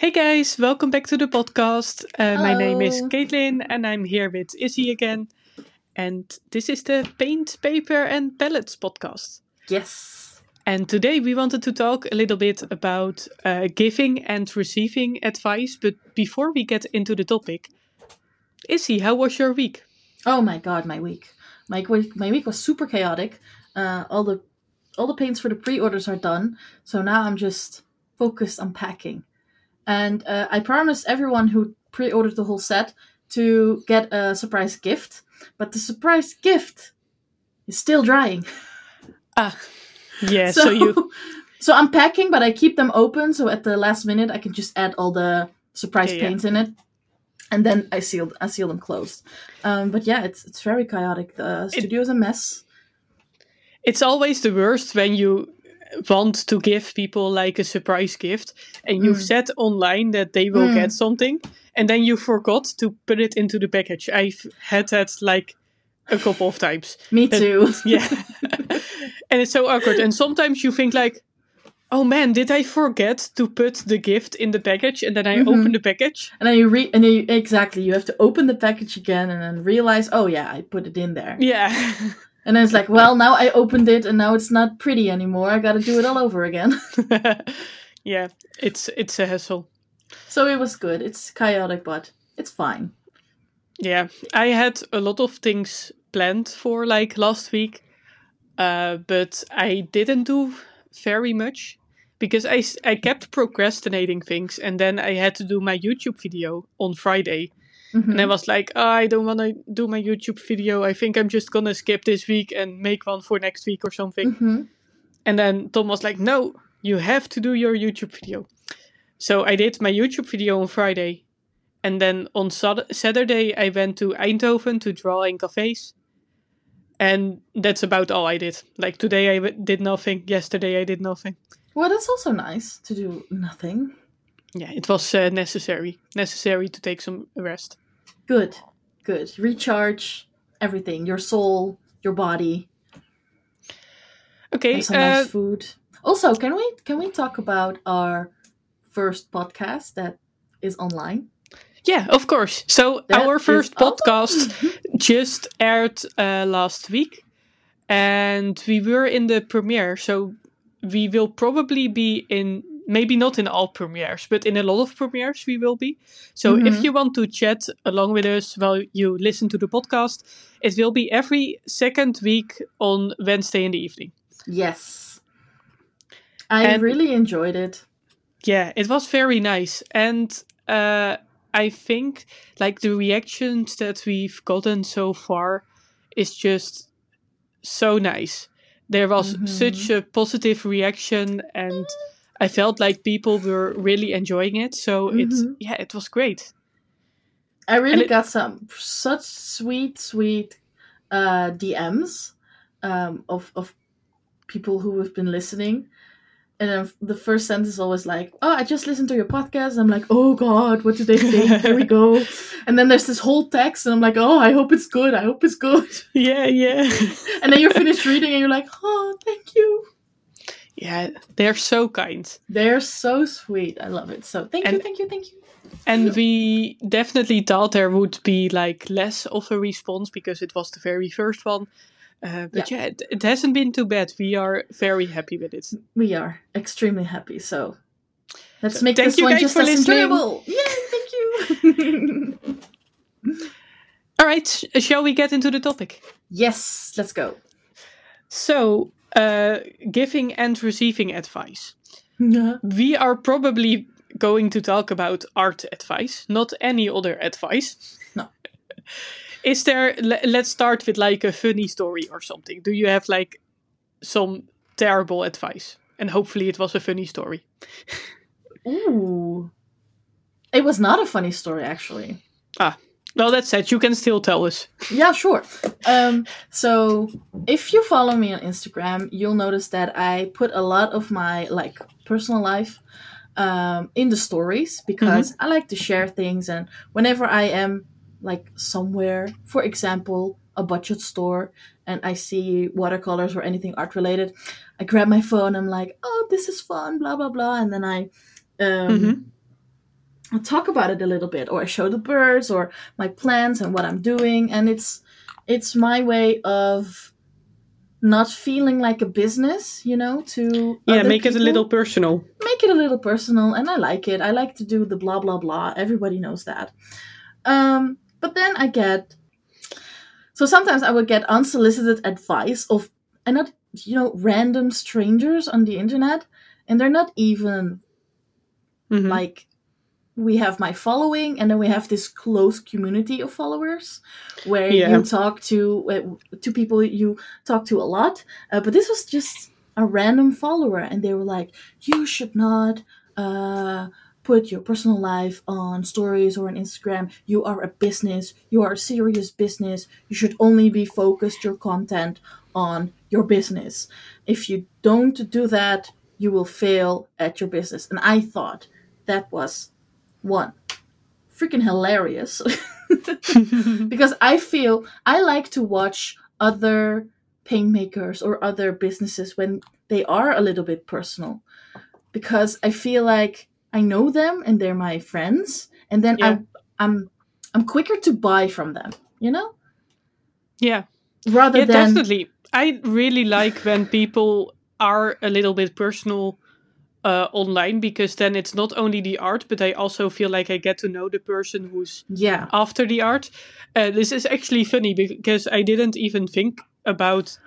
Hey guys, welcome back to the podcast. Uh, my name is Caitlin and I'm here with Issy again. And this is the Paint, Paper and Palettes podcast. Yes. And today we wanted to talk a little bit about uh, giving and receiving advice. But before we get into the topic, Issy, how was your week? Oh my god, my week. My week, my week was super chaotic. Uh, all the all the paints for the pre-orders are done, so now I'm just focused on packing. And uh, I promised everyone who pre-ordered the whole set to get a surprise gift, but the surprise gift is still drying. Ah, yeah, so, you. so I'm packing, but I keep them open, so at the last minute I can just add all the surprise yeah. paints in it, and then I seal I seal them closed. Um, but yeah, it's it's very chaotic. The studio is a mess. It's always the worst when you want to give people like a surprise gift and you've Mm. said online that they will Mm. get something and then you forgot to put it into the package. I've had that like a couple of times. Me too. Yeah. and it's so awkward. And sometimes you think like, oh man, did I forget to put the gift in the package? And then I Mhm. open the package. and then you read, and then you, exactly you have to open the package again, and then realize, oh yeah, I put it in there. Yeah. And then it's like, well, now I opened it, and now it's not pretty anymore. I got to do it all over again. yeah. It's it's a hassle. so it was good. It's chaotic, but it's fine. Yeah, I had a lot of things planned for like last week, uh, but I didn't do very much because I, I kept procrastinating things and then I had to do my YouTube video on Friday. Mhm. And I was like, oh, I don't want to do my YouTube video. I think I'm just gonna skip this week and make one for next week or something. Mhm. And then Tom was like, no, you have to do your YouTube video. So I did my YouTube video on Friday. And then on Sat- Saturday, I went to Eindhoven to draw in cafes. And that's about all I did. Like today, I w- did nothing. Yesterday, I did nothing. Well, that's also nice to do nothing. Yeah, it was uh, necessary. Necessary to take some rest. Good, good. Recharge everything your soul, your body, Okay, and some uh, nice food. Also, can we can we talk about our first podcast that is online? yeah, of course. So That our first awesome. podcast just aired uh, last week and we were in the premiere so we will probably be in maybe not in all premieres but in a lot of premieres we will be so if Mhm. you want to chat along with us while you listen to the podcast it will be every second week on wednesday in the evening Yes, I And- really enjoyed it. yeah it was very nice and uh i think like the reactions that we've gotten so far is just so nice there was Mhm. such a positive reaction and i felt like people were really enjoying it so it's Mhm. yeah it was great I really it- got some such sweet, sweet uh, DMs um, of of people who have been listening. And then the first sentence is always like, "Oh, I just listened to your podcast." I'm like, "Oh God, what do they think?" Here we go. And then there's this whole text, and I'm like, "Oh, I hope it's good. I hope it's good." yeah yeah And then you're finished reading, and you're like, "Oh, thank you." Yeah they're so kind They're so sweet. I love it. So thank you, thank you, thank you. And we definitely thought there would be like less of a response because it was the very first one. Uh, but yeah, it, it hasn't been too bad. We are very happy with it. We are extremely happy. So let's So make this one just as listening. enjoyable. Yay! Thank you. All right, shall we get into the topic? yes, let's go. So, uh, giving and receiving advice. We are probably going to talk about art advice, not any other advice. No. Is there, le- let's start with like a funny story or something. Do you have like some terrible advice? And hopefully it was a funny story. Ooh. It was not a funny story, actually. Well, that said, you can still tell us. Yeah, sure. Um, so if you follow me on Instagram, you'll notice that I put a lot of my like personal life um, in the stories because I like to share things, and whenever I am like somewhere, for example, a budget store, and I see watercolors or anything art related, I grab my phone. I'm like, oh, this is fun, blah blah blah, and then I um, Mhm. I talk about it a little bit, or I show the birds, or my plans and what I'm doing, and it's it's my way of not feeling like a business, you know, to Yeah, make it a little personal. make it a little personal, and I like it. I like to do the blah blah blah. Everybody knows that. Um, but then I get so sometimes I would get unsolicited advice of and not you know random strangers on the internet, and they're not even Mhm. like we have my following and then we have this close community of followers where Yeah. you talk to uh, to people you talk to a lot. Uh, but this was just a random follower and they were like you should not uh, put your personal life on stories or on instagram. You are a business. You are a serious business. You should only be focused your content on your business. If you don't do that you will fail at your business. And i thought that was one freaking hilarious because I feel I like to watch other paint makers or other businesses when they are a little bit personal because I feel like I know them and they're my friends and then Yeah. I'm I'm I'm quicker to buy from them, you know? yeah. Rather Yeah, than definitely. I really like when people are a little bit personal uh, online because then it's not only the art, but I also feel like I get to know the person who's yeah. after the art. Uh, this is actually funny because I didn't even think about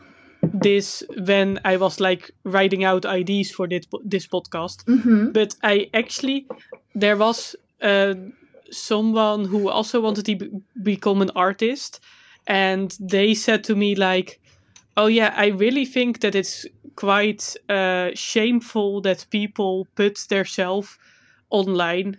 this when I was like writing out ideas for this this podcast. Mhm. But I actually there was uh, someone who also wanted to be- become an artist, and they said to me like, "Oh yeah, I really think that it's quite uh, shameful that people put themselves online."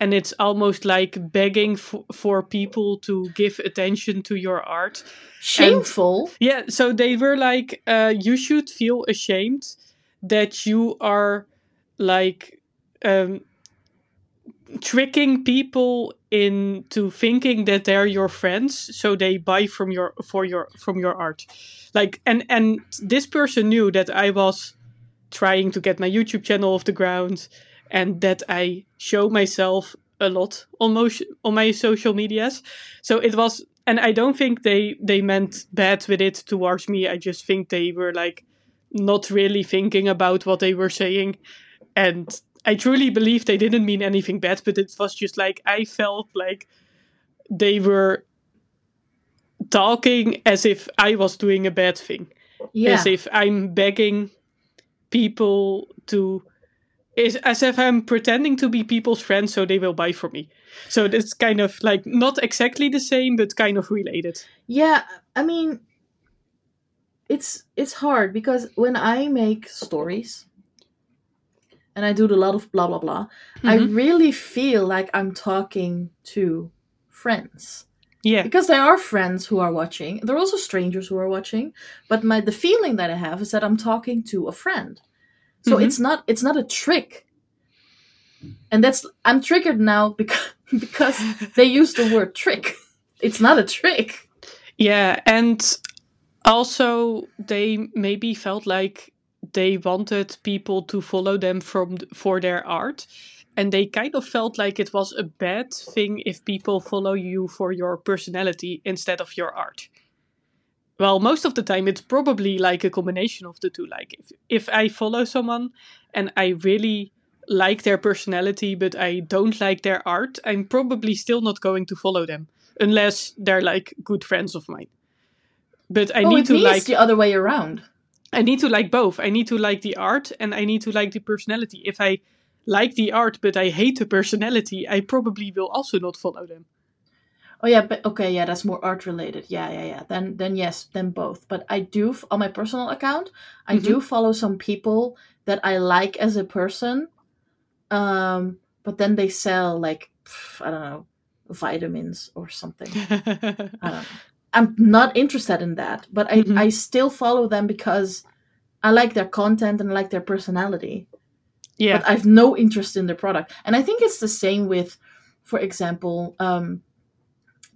And it's almost like begging f- for people to give attention to your art. Shameful. Yeah, so they were like, uh, you should feel ashamed that you are like um, tricking people into thinking that they're your friends, so they buy from your for your from your art. Like, and and this person knew that I was trying to get my YouTube channel off the ground, and that I show myself a lot on most on my social medias. So it was and I don't think they they meant bad with it towards me. I just think they were like not really thinking about what they were saying, and I truly believe they didn't mean anything bad. But it was just like I felt like they were talking as if I was doing a bad thing, Yeah. as if I'm begging people to. Is as if I'm pretending to be people's friend so they will buy from me. So that's kind of like not exactly the same, but kind of related. Yeah, I mean it's it's hard because when I make stories and I do a lot of blah blah blah, I Mhm. really feel like I'm talking to friends. Yeah, Because there are friends who are watching. There are also strangers who are watching, but my the feeling that I have is that I'm talking to a friend. So Mhm. it's not it's not a trick. And that's I'm triggered now because because they use the word trick. It's not a trick. yeah, and also they maybe felt like they wanted people to follow them from for their art, and they kind of felt like it was a bad thing if people follow you for your personality instead of your art. Well, most of the time it's probably like a combination of the two. Like if if I follow someone and I really like their personality but I don't like their art, I'm probably still not going to follow them unless they're like good friends of mine. But I oh, need to like the other way around. I need to like both. I need to like the art and I need to like the personality. If I like the art but I hate the personality, I probably will also not follow them. Oh yeah, but okay, yeah, that's more art related. Yeah, yeah, yeah. Then then yes, then both. But I do on my personal account, I do follow some people that I like as a person. Um, but then they sell like pff, I don't know, vitamins or something. I don't know. I'm not interested in that, but I Mhm. I still follow them because I like their content and I like their personality. yeah. but I've no interest in the product. And I think it's the same with, for example, um,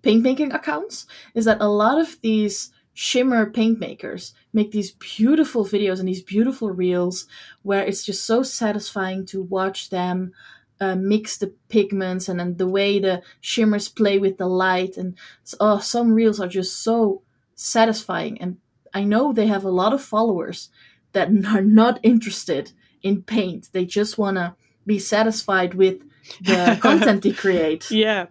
paint making accounts. Is that a lot of these shimmer paint makers make these beautiful videos and these beautiful reels where it's just so satisfying to watch them uh, mix the pigments and then the way the shimmers play with the light and oh some reels are just so satisfying and i know they have a lot of followers that are not interested in paint they just want to be satisfied with the content they create Yeah.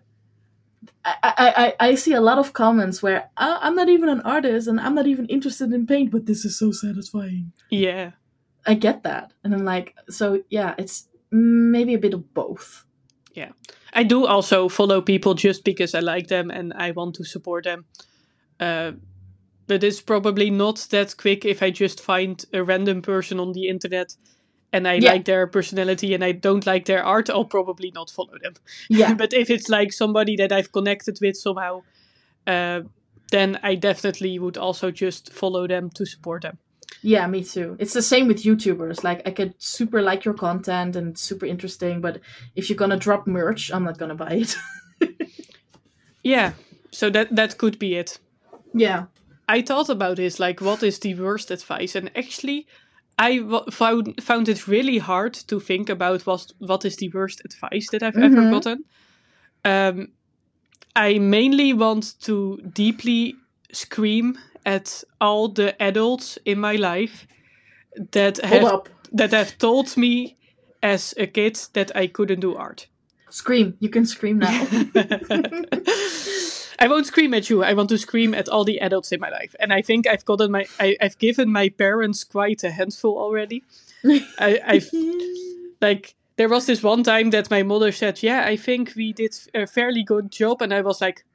I, I, I see a lot of comments where "Ah, i'm not even an artist and i'm not even interested in paint but this is so satisfying Yeah. i get that and i'm like so yeah it's maybe a bit of both Yeah. I do also follow people just because I like them and I want to support them. Uh, but it's probably not that quick if I just find a random person on the internet and I Yeah. like their personality and I don't like their art, I'll probably not follow them. yeah but if it's like somebody that I've connected with somehow, uh, then I definitely would also just follow them to support them. Yeah, me too. It's the same with YouTubers. Like, I could super like your content and super interesting, but if you're gonna drop merch, I'm not gonna buy it. Yeah, so that that could be it. yeah. I thought about this, like, what is the worst advice? And actually, I w- found found it really hard to think about what what is the worst advice that I've ever Mhm. gotten. Um, I mainly want to deeply scream at all the adults in my life that Hold have up. that have told me as a kid that I couldn't do art. Scream. You can scream now. I won't scream at you. I want to scream at all the adults in my life, and I think I've gotten my. I, I've given my parents quite a handful already. I, I've like there was this one time that my mother said, "Yeah, I think we did a fairly good job," and I was like,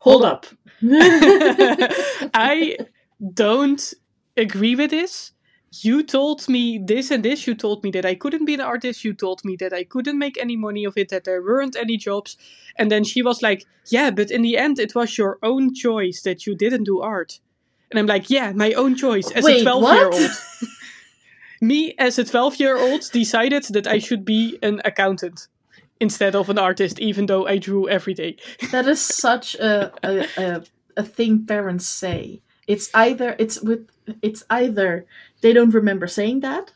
Hold up. I don't agree with this. You told me this and this. You told me that I couldn't be an artist. You told me that I couldn't make any money of it, that there weren't any jobs. And then she was like, Yeah, but in the end, it was your own choice that you didn't do art. And I'm like, Yeah, my own choice as a 12 year old. Me, as a 12 year old, decided that I should be an accountant instead of an artist, even though I drew every day. that is such a, a, a, a thing parents say. It's either it's with it's either they don't remember saying that,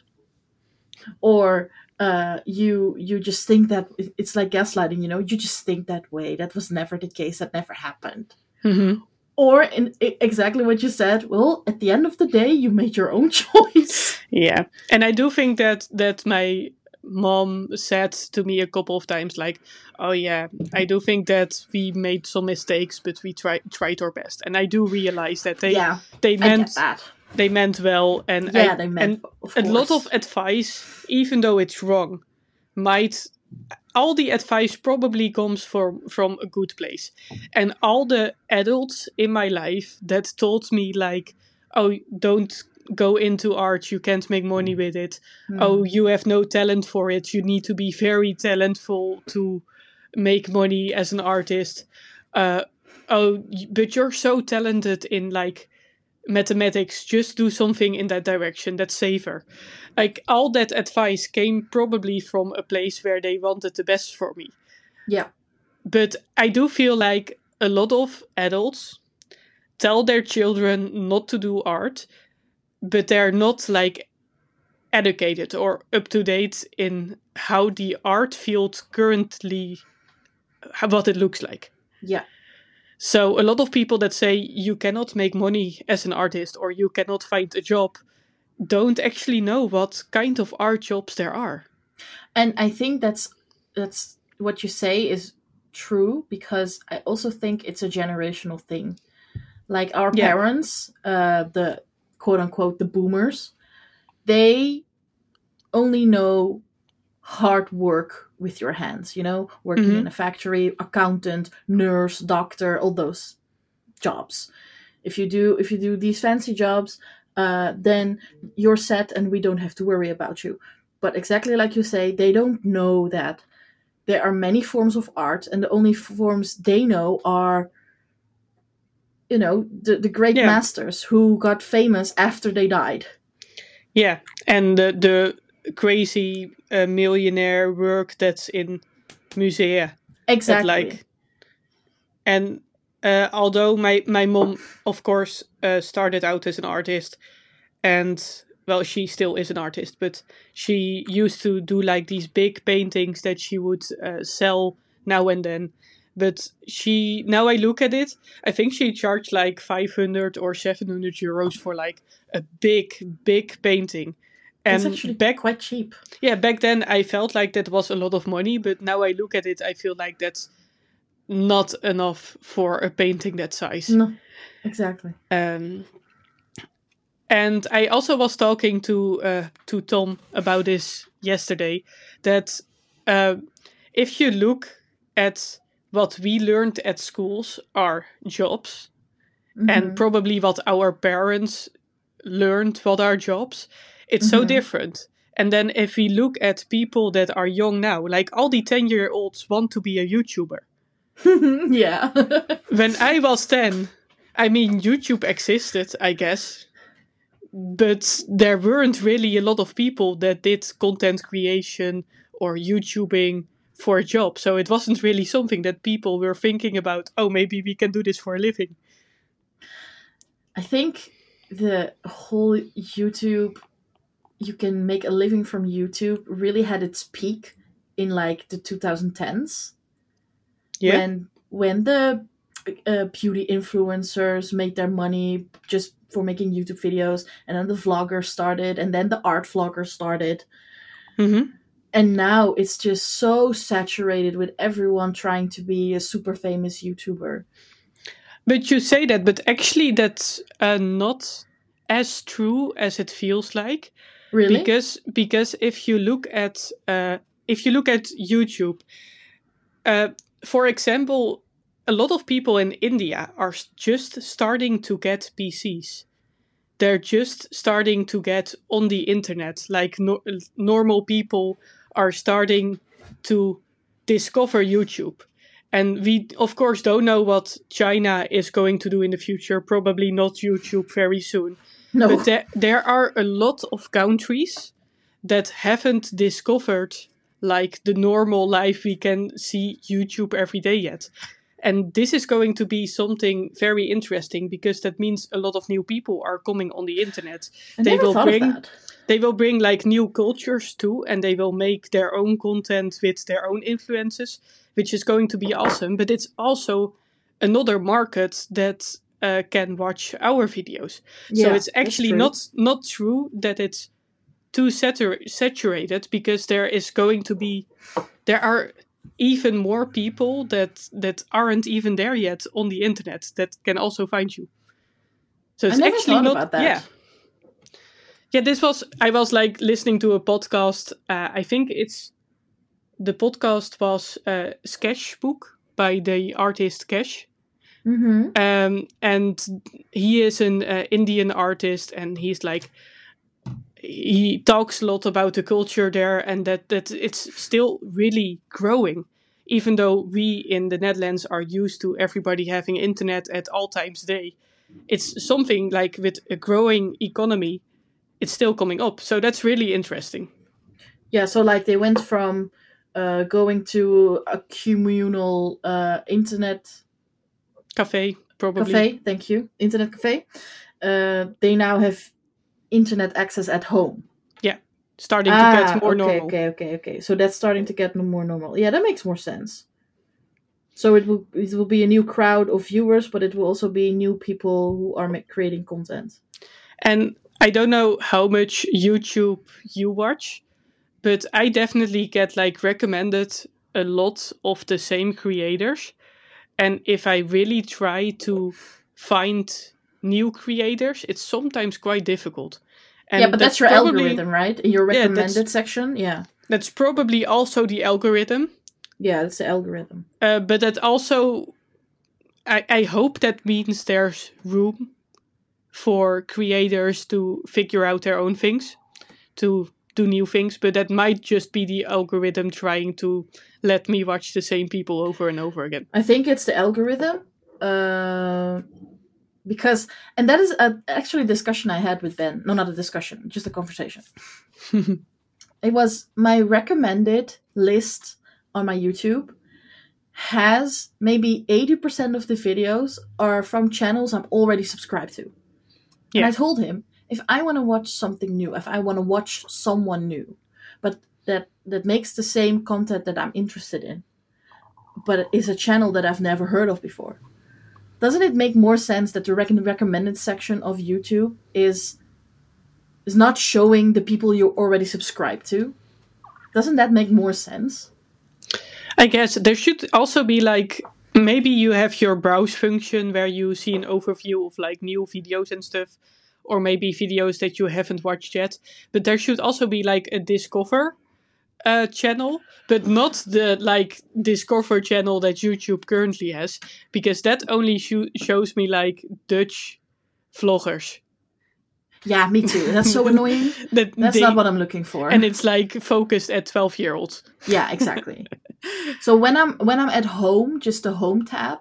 or uh, you you just think that it's like gaslighting. You know, you just think that way. That was never the case. That never happened. Mm-hmm. Or in exactly what you said. Well, at the end of the day, you made your own choice. Yeah, and I do think that that my mom said to me a couple of times, like, "Oh yeah, I do think that we made some mistakes, but we tried tried our best." And I do realize that they yeah, they meant they meant well, and Yeah, I, they meant and a lot of advice, even though it's wrong, might all the advice probably comes from from a good place, and all the adults in my life that told me like, "Oh, don't." Go into art, you can't make money with it. Hmm. oh you have no talent for it. You need to be very talentful to make money as an artist. Uh, oh but you're so talented in like mathematics. Just do something in that direction that's safer. Like all that advice came probably from a place where they wanted the best for me. Yeah. but i do feel like a lot of adults tell their children not to do art but they're not like educated or up to date in how the art field currently what it looks like Yeah. so a lot of people that say you cannot make money as an artist or you cannot find a job don't actually know what kind of art jobs there are and i think that's that's what you say is true because i also think it's a generational thing like our Yeah. parents uh the quote unquote the boomers they only know hard work with your hands you know working Mhm. in a factory accountant nurse doctor all those jobs. If you do if you do these fancy jobs uh, then you're set and we don't have to worry about you. But exactly like you say, they don't know that. There are many forms of art, and the only forms they know are, you know, the, the great Yeah. masters who got famous after they died. yeah and the, the crazy uh, millionaire work that's in musea that Exactly. like and uh, although my my mom of course uh, started out as an artist and well, she still is an artist, but she used to do like these big paintings that she would uh, sell now and then. But she now I look at it, I think she charged like 500 or 700 euros for like a big, big painting. And It's actually back quite cheap. yeah, back then I felt like that was a lot of money, but now I look at it, I feel like that's not enough for a painting that size. No, exactly. Um, and I also was talking to uh, to Tom about this yesterday. That uh, if you look at what we learned at schools are jobs, Mhm. and probably what our parents learned what are jobs, it's so Mhm. different. And then if we look at people that are young now, like all the ten year olds want to be a YouTuber. yeah. when I was 10, I mean, YouTube existed, I guess, but there weren't really a lot of people that did content creation or YouTubing for a job. So it wasn't really something that people were thinking about, oh, maybe we can do this for a living. I think the whole YouTube, you can make a living from YouTube, really had its peak in like the 2010s. Yeah. When when the uh, beauty influencers made their money just for making YouTube videos, and then the vloggers started, and then the art vloggers started, hmm and now it's just so saturated with everyone trying to be a super famous YouTuber. But you say that, but actually, that's uh, not as true as it feels like. Really? because because if you look at uh, if you look at YouTube, uh, for example, a lot of people in India are just starting to get PCs. They're just starting to get on the internet. Like no- normal people are starting to discover YouTube. And we, of course, don't know what China is going to do in the future. Probably not YouTube very soon. no. But there, there are a lot of countries that haven't discovered like the normal life we can see YouTube every day yet. And this is going to be something very interesting because that means a lot of new people are coming on the internet. I they will bring they will bring like new cultures too and they will make their own content with their own influences which is going to be awesome. But it's also another market that uh, can watch our videos. So Yeah, it's actually not not true that it's too satur- saturated because there is going to be there are even more people that that aren't even there yet on the internet that can also find you. So it's actually not yeah. Yeah this was i was like listening to a podcast uh, i think it's the podcast was uh, sketchbook by the artist Cash Mm-hmm. um, and he is an uh, Indian artist, and he's like he talks a lot about the culture there, and that that it's still really growing, even though we in the Netherlands are used to everybody having internet at all times day. It's something like with a growing economy, it's still coming up. So that's really interesting. Yeah, so like they went from uh, going to a communal uh, internet Cafe probably. cafe. Thank you, internet cafe. Uh, they now have internet access at home. Yeah, starting to ah, get more okay, normal. okay, okay, okay. So that's starting to get more normal. Yeah, that makes more sense. So it will it will be a new crowd of viewers, but it will also be new people who are creating content. And I don't know how much YouTube you watch, but I definitely get like recommended a lot of the same creators. And if I really try to find new creators, it's sometimes quite difficult. And yeah, but that's, your probably- algorithm, right? In your Yeah, recommended section. Yeah, That's probably also the algorithm. yeah, that's the algorithm. Uh, but that also, I, I hope that means there's room for creators to figure out their own things, to do new things. But that might just be the algorithm trying to let me watch the same people over and over again. I think it's the algorithm. Uh, because, and that is a, actually a discussion I had with Ben. No, not a discussion, just a conversation. it was my recommended list on my YouTube has maybe 80% of the videos are from channels I'm already subscribed to. And I told him if I want to watch something new, if I want to watch someone new, but that that makes the same content that I'm interested in, but is a channel that I've never heard of before, doesn't it make more sense that the rec- recommended section of YouTube is is not showing the people you already subscribe to? Doesn't that make more sense? I guess there should also be like maybe you have your browse function where you see an overview of like new videos and stuff or maybe videos that you haven't watched yet but there should also be like a discover uh, channel but not the like discover channel that youtube currently has because that only sho- shows me like dutch vloggers Yeah, me too. That's so annoying. that That's they- not what I'm looking for. and it's like focused at 12 year olds yeah, exactly. so when I'm when I'm at home, just the home tab,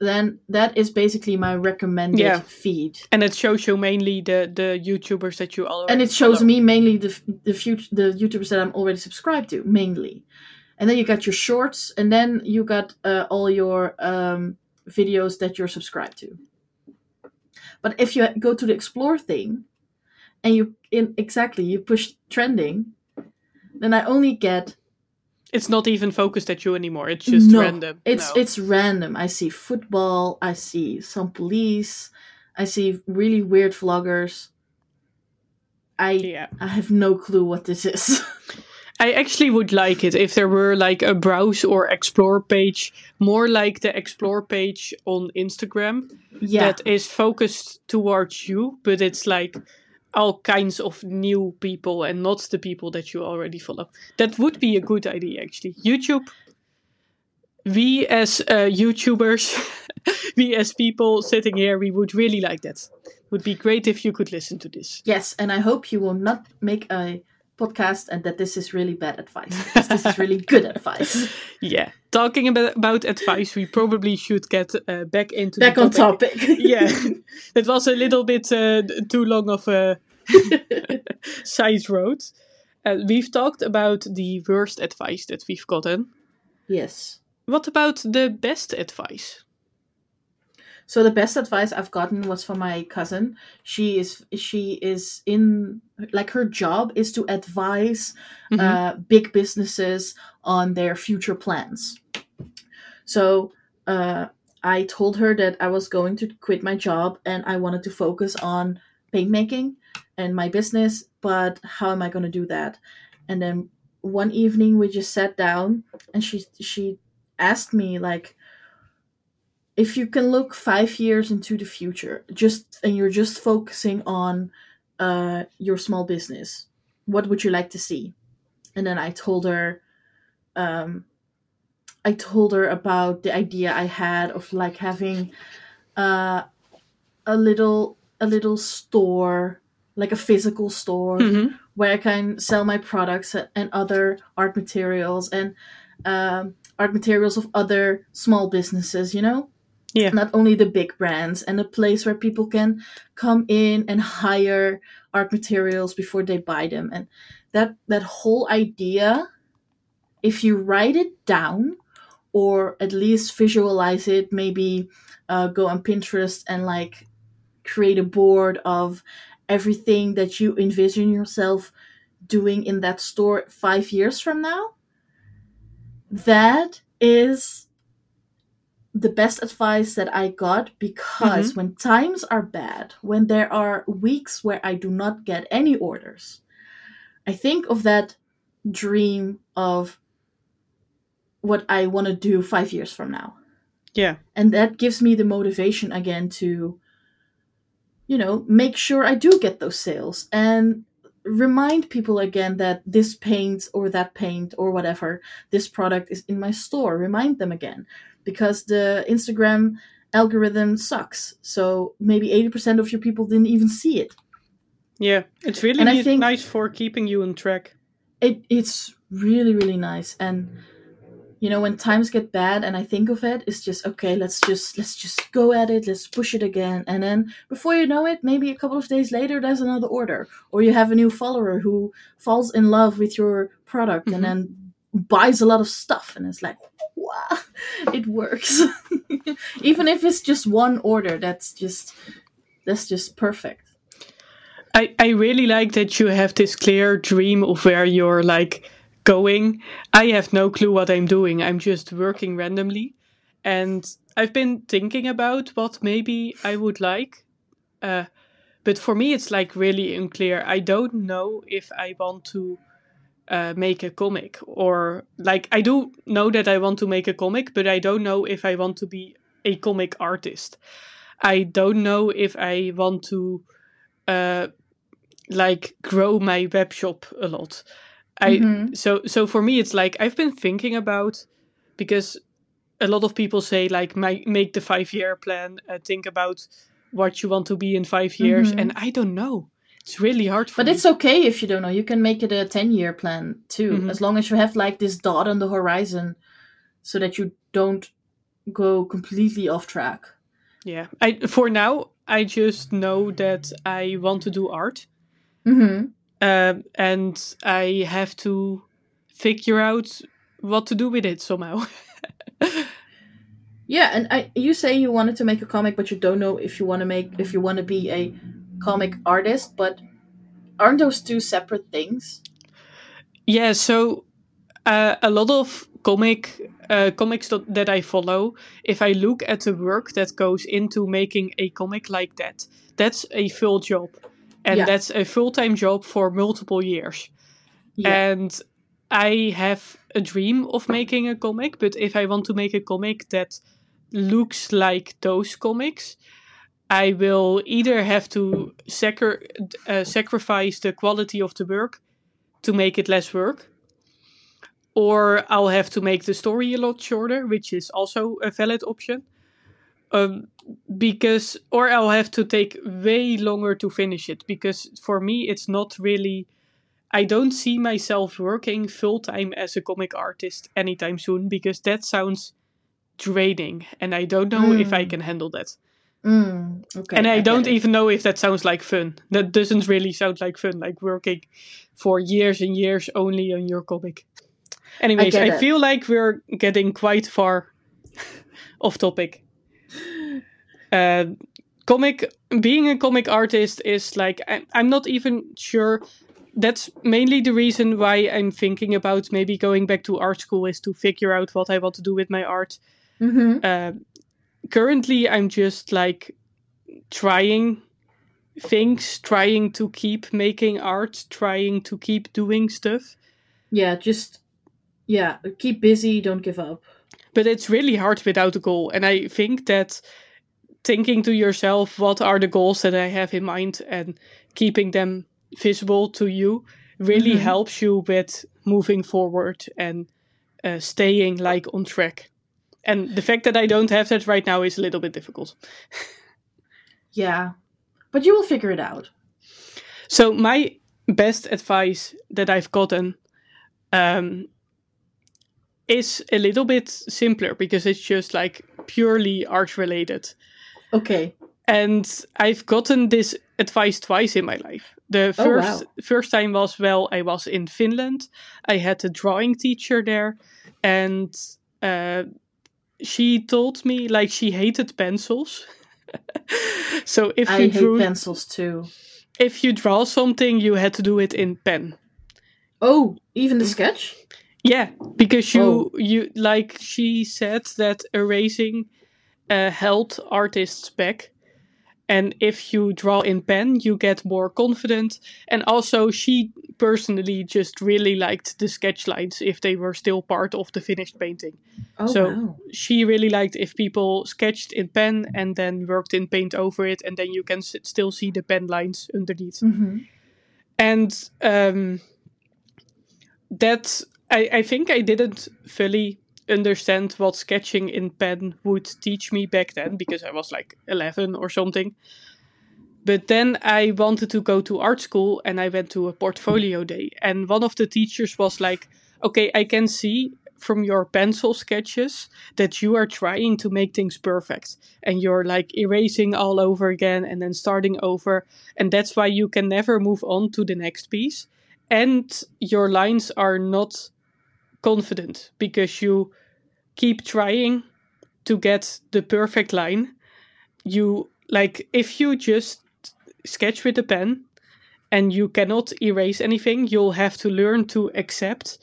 then that is basically my recommended Yeah. feed. and it shows you mainly the the youtubers that you already and it shows follow. me mainly the the future the YouTubers that I'm already subscribed to mainly, and then you got your shorts, and then you got uh, all your um, videos that you're subscribed to. But if you go to the explore thing, and you in exactly you push trending, then I only get it's not even focused at you anymore it's just no, random It's No. it's random. I see football. I see some police. I see really weird vloggers. I yeah I have no clue what this is. I actually would like it if there were like a browse or explore page, more like the explore page on Instagram yeah, that is focused towards you, but it's like all kinds of new people and not the people that you already follow. That would be a good idea actually. YouTube we as uh, YouTubers, we as people sitting here, we would really like that. Would be great if you could listen to this. yes, and I hope you will not make a podcast and that this is really bad advice because this is really good advice. Yeah, talking about, about advice, we probably should get uh, back into Back the on topic. topic. yeah, it was a little bit uh, too long of a side road. Uh, we've talked about the worst advice that we've gotten. yes. What about the best advice? So the best advice I've gotten was from my cousin. She is she is in like her job is to advise Mhm. uh, big businesses on their future plans. So uh, I told her that I was going to quit my job and I wanted to focus on paint making and my business. But how am I going to do that? And then one evening we just sat down and she she asked me like if you can look five years into the future just and you're just focusing on uh, your small business what would you like to see and then i told her um, i told her about the idea i had of like having uh, a little a little store like a physical store Mhm. where I can sell my products and other art materials and um, art materials of other small businesses, you know? Yeah. Not only the big brands, and a place where people can come in and hire art materials before they buy them. And that that whole idea, if you write it down or at least visualize it, maybe uh, go on Pinterest and like create a board of everything that you envision yourself doing in that store five years from now, that is the best advice that I got because mm-hmm. when times are bad, when there are weeks where I do not get any orders, I think of that dream of what I want to do five years from now. Yeah, and that gives me the motivation again to you know make sure i do get those sales and remind people again that this paint or that paint or whatever this product is in my store. Remind them again because the instagram algorithm sucks so maybe 80% of your people didn't even see it yeah. It's really And I think- nice for keeping you on track. it it's really really nice and you know when times get bad and i think of it it's just okay let's just let's just go at it let's push it again and then before you know it maybe a couple of days later there's another order or you have a new follower who falls in love with your product Mhm. and then buys a lot of stuff and it's like wow it works even if it's just one order that's just that's just perfect I, I really like that you have this clear dream of where you're like going. I have no clue what I'm doing. I'm just working randomly. And I've been thinking about what maybe I would like. Uh, but for me, it's like really unclear. I don't know if I want to uh, make a comic or like I do know that I want to make a comic, but I don't know if I want to be a comic artist. I don't know if I want to uh, like grow my web shop a lot. I Mhm. so so for me it's like I've been thinking about because a lot of people say like my, make the five year plan, uh, think about what you want to be in five years, Mhm. and I don't know. It's really hard for me. But me. it's okay if you don't know. You can make it a 10 year plan too, Mhm. as long as you have like this dot on the horizon so that you don't go completely off track. yeah. I for now I just know that I want to do art. hmm um, and I have to figure out what to do with it somehow. Yeah, and I you say you wanted to make a comic, but you don't know if you want to make if you want to be a comic artist. But aren't those two separate things? yeah, so uh, a lot of comic uh, comics that, that I follow, if I look at the work that goes into making a comic like that, that's a full job, and Yeah. that's a full time job for multiple years. Yeah. And I have a dream of making a comic, but if I want to make a comic that looks like those comics, I will either have to sacri- uh, sacrifice the quality of the work to make it less work, or I'll have to make the story a lot shorter, which is also a valid option. Um, because, or I'll have to take way longer to finish it, because for me, it's not really. I don't see myself working full time as a comic artist anytime soon because that sounds draining and I don't know if I Mm. can handle that. Mm, okay. and I, get don't even know if that sounds like fun. That doesn't really sound like fun, like working for years and years only on your comic. Anyways, get I, feel like we're getting quite far off topic. Uh, comic being a comic artist is like I, I'm not even sure. That's mainly the reason why I'm thinking about maybe going back to art school is to figure out what I want to do with my art Mhm. uh, currently i'm just like trying things trying to keep making art trying to keep doing stuff Yeah, just yeah, keep busy. Don't give up. but it's really hard without a goal and i think that thinking to yourself what are the goals that i have in mind and keeping them visible to you really Mhm. helps you with moving forward and uh, staying like on track and the fact that i don't have that right now is a little bit difficult Yeah, but you will figure it out. So my best advice that I've gotten um, is a little bit simpler because it's just like purely art related. Okay. And I've gotten this advice twice in my life. The Oh, first wow. first time was well, I was in Finland. I had a drawing teacher there, and uh, she told me like she hated pencils. so if I you drew pencils too. if you draw something, you had to do it in pen. Oh, even the sketch? Yeah, because you Oh. you like she said that erasing uh, held artists back, and if you draw in pen, you get more confident. And also, she personally just really liked the sketch lines if they were still part of the finished painting. Oh, So- wow. She really liked if people sketched in pen and then worked in paint over it, and then you can s- still see the pen lines underneath. hmm and um, that I, I think I didn't fully understand what sketching in pen would teach me back then because I was like 11 or something. But then I wanted to go to art school and I went to a portfolio day. And one of the teachers was like, Okay, I can see from your pencil sketches that you are trying to make things perfect and you're like erasing all over again and then starting over. And that's why you can never move on to the next piece. And your lines are not confident because you keep trying to get the perfect line. You like if you just sketch with a pen and you cannot erase anything, you'll have to learn to accept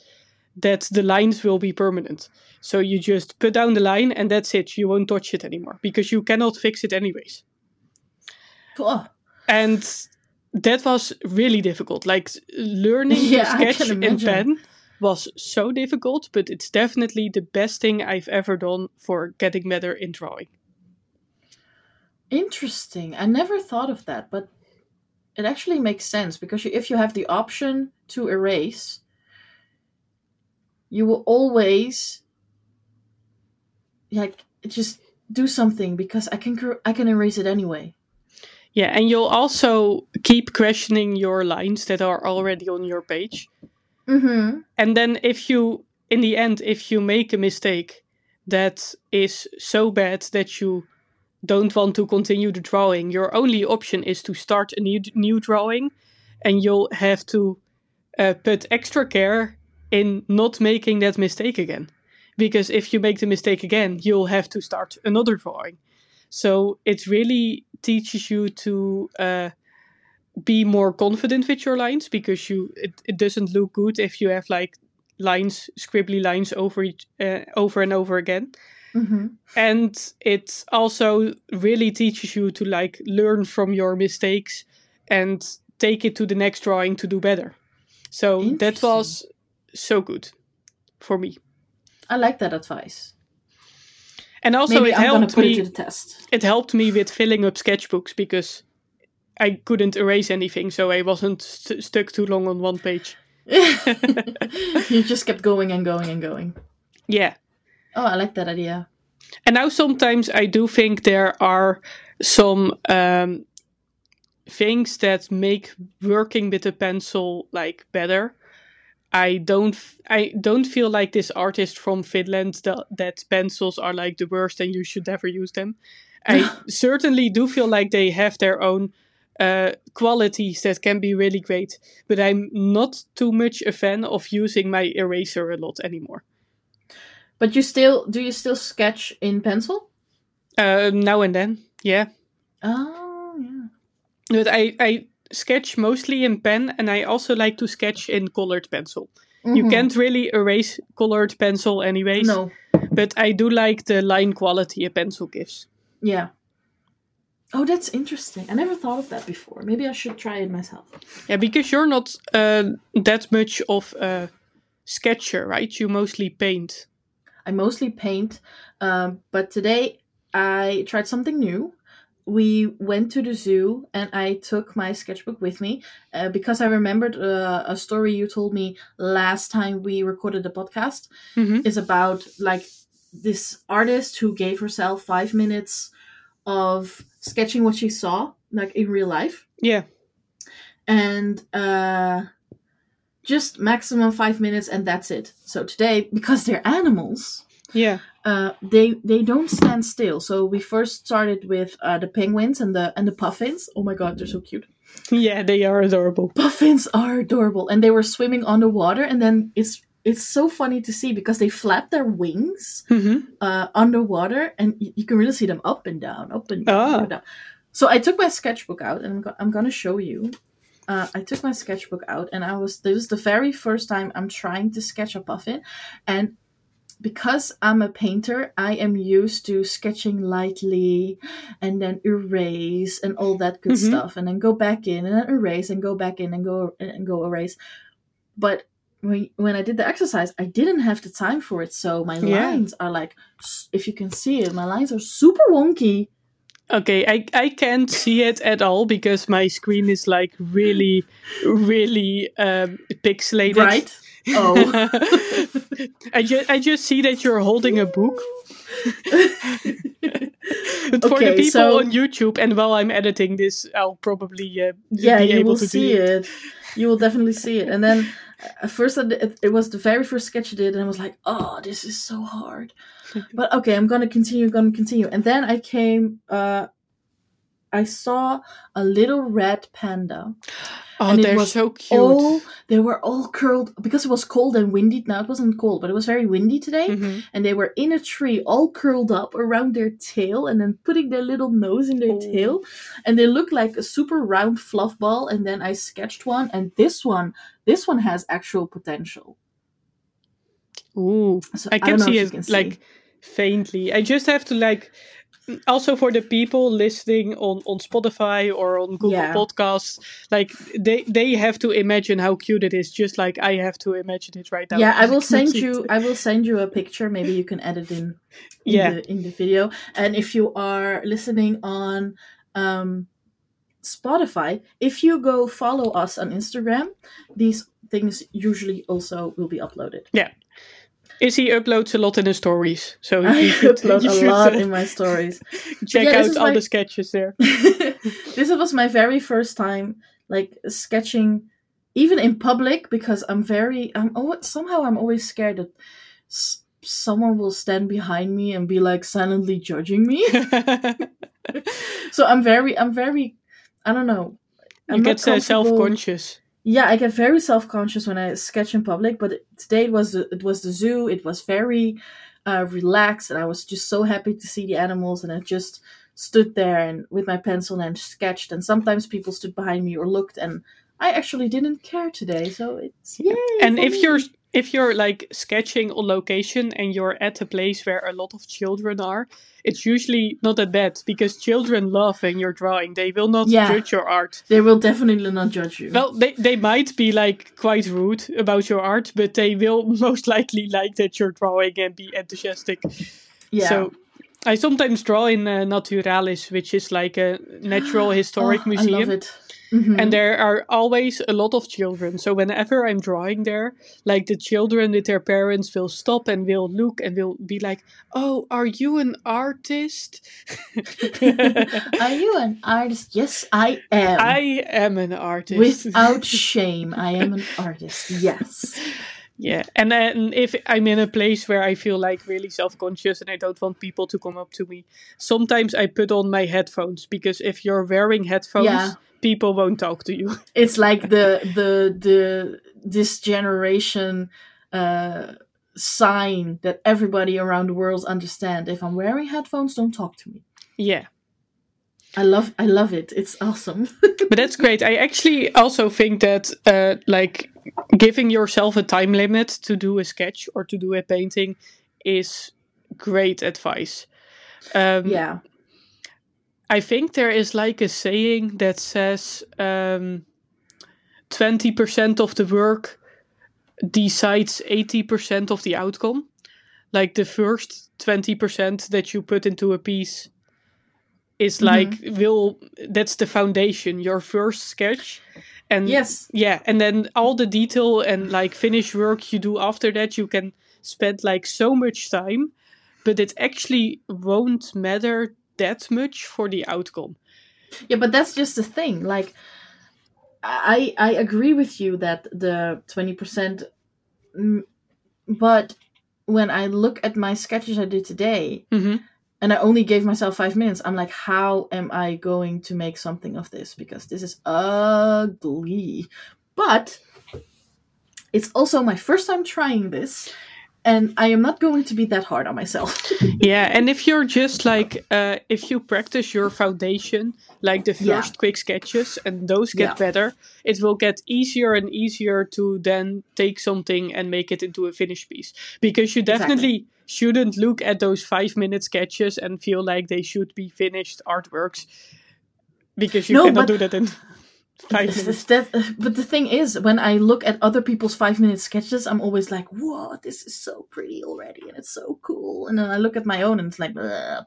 that the lines will be permanent. So you just put down the line and that's it. You won't touch it anymore because you cannot fix it anyways. Cool. And that was really difficult. Like learning Yeah, to sketch in pen was so difficult, but it's definitely the best thing I've ever done for getting better in drawing. Interesting. I never thought of that, but it actually makes sense because if you have the option to erase, you will always like just do something because I can I can erase it anyway. Yeah, and you'll also keep questioning your lines that are already on your page. Mm-hmm. And then if you in the end if you make a mistake that is so bad that you don't want to continue the drawing, your only option is to start a new new drawing and you'll have to uh, put extra care in not making that mistake again. Because if you make the mistake again, you'll have to start another drawing. So it really teaches you to uh, be more confident with your lines because you it, it doesn't look good if you have like lines scribbly lines over each uh, over and over again Mm-hmm. and it also really teaches you to like learn from your mistakes and take it to the next drawing to do better so that was so good for me I like that advice. and also Maybe it I'm helped me it to the test. it helped me with filling up sketchbooks because I couldn't erase anything, so I wasn't st- stuck too long on one page. you just kept going and going and going. Yeah, Oh, I like that idea. and now sometimes I do think there are some um, things that make working with a pencil like better. I don't, f- I don't feel like this artist from Finland that, that pencils are like the worst and you should never use them. I certainly do feel like they have their own uh, qualities that can be really great, but I'm not too much a fan of using my eraser a lot anymore. But you still do you still sketch in pencil? Uh, now and then, yeah. Oh yeah. But I, I sketch mostly in pen and I also like to sketch in colored pencil. You Mhm. can't really erase colored pencil anyways. No. But I do like the line quality a pencil gives. Yeah. Oh, that's interesting. I never thought of that before. Maybe I should try it myself. Yeah, because you're not uh, that much of a sketcher, right? You mostly paint. I mostly paint, um, but today I tried something new. We went to the zoo and I took my sketchbook with me uh, because I remembered uh, a story you told me last time we recorded the podcast. hmm is about like this artist who gave herself five minutes of sketching what she saw like in real life Yeah. and uh just maximum five minutes and that's it so today because they're animals Yeah. uh they they don't stand still so we first started with uh the penguins and the and the puffins oh my god they're so cute Yeah, they are adorable. puffins are adorable and they were swimming on the water, and then it's it's so funny to see because they flap their wings hmm uh, underwater, and y- you can really see them up and down, up and down. Up and down. So I took my sketchbook out, and I'm, go- I'm gonna show you. Uh, I took my sketchbook out, and I was this was the very first time I'm trying to sketch a puffin, and because I'm a painter, I am used to sketching lightly, and then erase and all that good Mhm. stuff, and then go back in and then erase and go back in and go and go erase. But when when I did the exercise, I didn't have the time for it, so my Yeah. lines are like, if you can see it, my lines are super wonky. Okay, I, I can't see it at all because my screen is like really, really um, pixelated. Right? Oh. I, ju- I just see that you're holding a book. But for the people so- on YouTube, and while I'm editing this, I'll probably uh, yeah, be you able will to see do it. it. You will definitely see it. And then at first, did- it, was the very first sketch I did, and I was like, "Oh, this is so hard." but okay, I'm gonna continue. Gonna continue. And then I came. Uh, I saw a little red panda. Oh, And they're was so cute. All they were all curled because it was cold and windy. Now it wasn't cold, but it was very windy today. Mhm. And they were in a tree, all curled up around their tail, and then putting their little nose in their Oh. tail. And they looked like a super round fluff ball. And then I sketched one, and this one, this one has actual potential. Ooh, So I don't can see it can see. like faintly. I just have to like. Also, for the people listening on on Spotify or on Google Yeah. Podcasts, like they they have to imagine how cute it is, just like I have to imagine it right now. yeah, I will send you. I will send you a picture. Maybe you can edit in. in Yeah. the, in the video. And if you are listening on um, Spotify, if you go follow us on Instagram, these things usually also will be uploaded. Yeah. Issy uploads a lot in his stories, so you should, upload you a lot uh, in my stories. check Yeah, out all my- the sketches there. this was my very first time like sketching even in public because i'm very i'm always, somehow i'm always scared that s- someone will stand behind me and be like silently judging me so i'm very i'm very i don't know you I'm get not uh, self-conscious. yeah i get very self-conscious when i sketch in public but today it was the, it was the zoo it was very uh, relaxed and i was just so happy to see the animals and i just stood there and with my pencil and sketched and sometimes people stood behind me or looked and i actually didn't care today so it's yay and if me. you're if you're like sketching on location and you're at a place where a lot of children are it's usually not that bad because children love when you're drawing. They will not Yeah. judge your art. They will definitely not judge you. Well they, they might be like quite rude about your art but they will most likely like that you're drawing and be enthusiastic. Yeah. So i sometimes draw in uh, naturalis which is like a natural historic Oh, museum i love it Mhm. and there are always a lot of children. So whenever I'm drawing there, like the children with their parents will stop and will look and will be like, "Oh, are you an artist?" are you an artist yes i am I am an artist. without shame i am an artist yes yeah, and then if I'm in a place where I feel like really self-conscious and I don't want people to come up to me, sometimes I put on my headphones because if you're wearing headphones, Yeah. people won't talk to you. it's like the the the this generation uh sign that everybody around the world understand if i'm wearing headphones don't talk to me yeah. I love i love it it's awesome but that's great. I actually also think that uh, like giving yourself a time limit to do a sketch or to do a painting is great advice. Um, yeah I think there is like a saying that says um, 20% of the work decides 80% of the outcome. Like the first 20% that you put into a piece is like will that's the foundation your first sketch. And yes. yeah and then all the detail and like finish work you do after that you can spend like so much time but it actually won't matter that much for the outcome. Yeah but that's just the thing like i i agree with you that the 20% mm, but when i look at my sketches i did today mm-hmm. And I only gave myself five minutes. I'm like, how am I going to make something of this? Because this is ugly. But it's also my first time trying this, and I am not going to be that hard on myself. yeah and if you're just like uh, if you practice your foundation like the Yeah. first quick sketches and those get Yeah. better it will get easier and easier to then take something and make it into a finished piece because you Exactly. Shouldn't look at those five minute sketches and feel like they should be finished artworks because you No, cannot do that in five minutes that- uh, but the thing is, when I look at other people's five minute sketches, I'm always like, whoa, this is so pretty already, and it's so cool. And then I look at my own, and it's like, but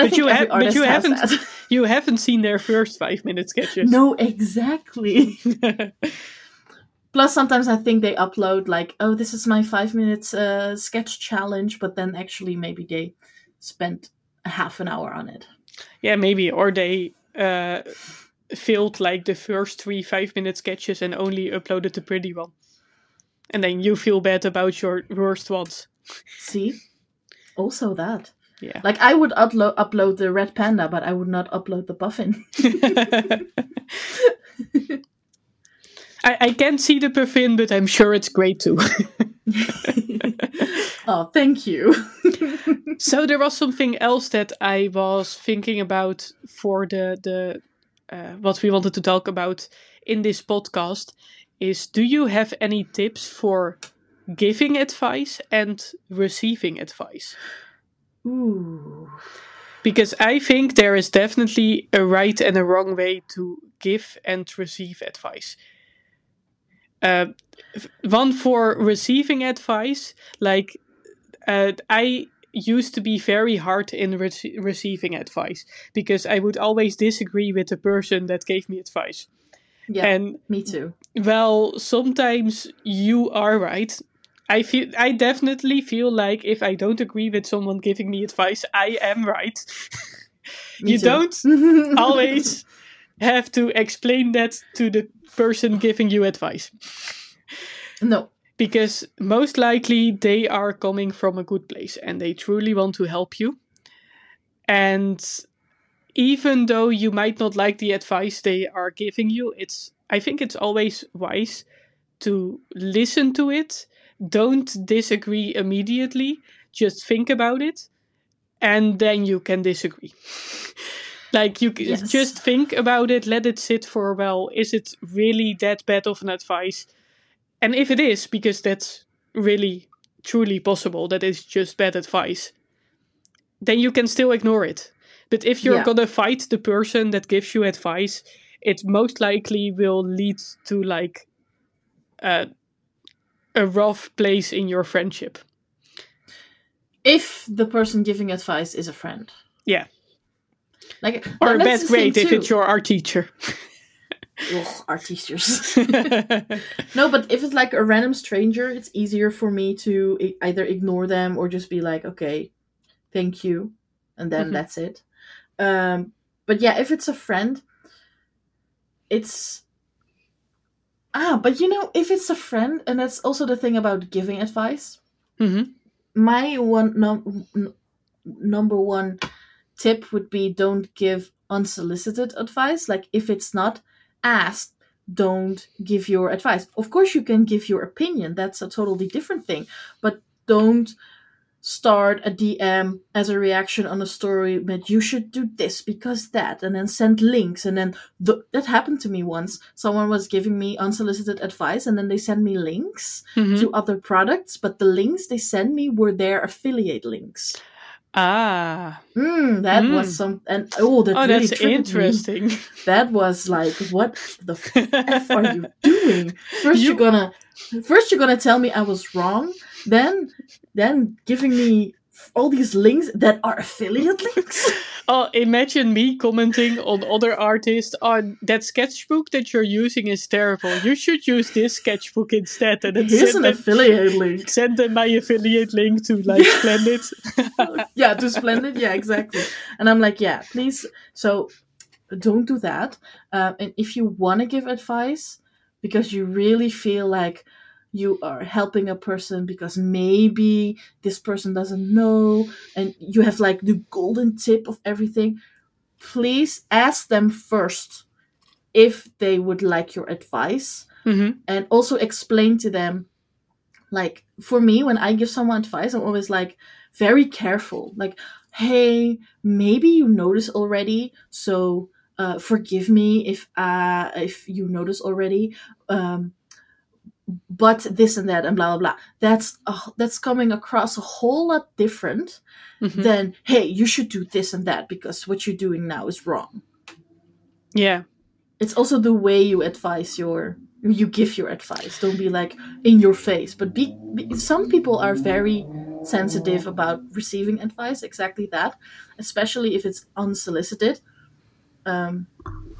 I But think you ha- but you haven't- you haven't seen their first five minute sketches no, exactly. Plus, sometimes I think they upload like, "Oh, this is my five minutes uh, sketch challenge," but then actually maybe they spent a half an hour on it. Yeah, maybe. Or they uh, filled like the first three five minute sketches and only uploaded the pretty one. And then you feel bad about your worst ones. See, also that. Yeah. Like I would upload upload the red panda, but I would not upload the puffin. I, I can't see the puffin, but I'm sure it's great too. oh, thank you. so there was something else that I was thinking about for the the uh, what we wanted to talk about in this podcast is do you have any tips for giving advice and receiving advice? Ooh. Because I think there is definitely a right and a wrong way to give and receive advice. Uh, one for receiving advice, like uh, I used to be very hard in re- receiving advice because I would always disagree with the person that gave me advice. Yeah, and me too. Well, sometimes you are right. I feel I definitely feel like if I don't agree with someone giving me advice, I am right. you too. don't always have to explain that to the person giving you advice. No. Because most likely they are coming from a good place and they truly want to help you. And even though you might not like the advice they are giving you, it's I think it's always wise to listen to it. Don't disagree immediately. Just think about it and then you can disagree. like you Yes. just think about it, let it sit for a while. Is it really that bad of an advice? And if it is, because that's really truly possible, that is just bad advice, then you can still ignore it. But if you're Yeah. gonna fight the person that gives you advice, it most likely will lead to like uh, a rough place in your friendship. If the person giving advice is a friend. Yeah. Like Or best that's bad the grade if it's your art teacher. Ugh, our teachers. no, but if it's like a random stranger, it's easier for me to either ignore them or just be like, okay, thank you, and then Mhm. that's it. Um, but yeah, if it's a friend, it's ah, but you know, if it's a friend, and that's also the thing about giving advice. Mm-hmm. My one num- n- number one tip would be don't give unsolicited advice. Like if it's not asked, don't give your advice. Of course, you can give your opinion. That's a totally different thing. But don't start a DM as a reaction on a story that you should do this because that, and then send links. And then th- that happened to me once. Someone was giving me unsolicited advice, and then they sent me links hmm to other products, but the links they sent me were their affiliate links. Ah. Mm, that Mm. was some, and oh, that Oh, really that's triggered me. interesting. That was like, what the f are you doing? First You- you're gonna, first you're gonna tell me I was wrong, then, then giving me all these links that are affiliate links. Oh, imagine me commenting on other artists on that sketchbook that you're using is terrible. You should use this sketchbook instead. And then Here's send an them, affiliate link. send them my affiliate link to like Splendid. yeah, to Splendid. Yeah, exactly. And I'm like, yeah, please. So don't do that. Um, and if you want to give advice because you really feel like you are helping a person because maybe this person doesn't know and you have like the golden tip of everything, please ask them first if they would like your advice hmm and also explain to them like for me when i give someone advice i'm always like very careful. Like hey maybe you notice already so uh, forgive me if uh if you notice already um but this and that and blah blah blah. That's uh, that's coming across a whole lot different hmm than hey you should do this and that because what you're doing now is wrong. Yeah. it's also the way you advise your you give your advice. Don't be like in your face but be, be some people are very sensitive about receiving advice exactly that especially if it's unsolicited um,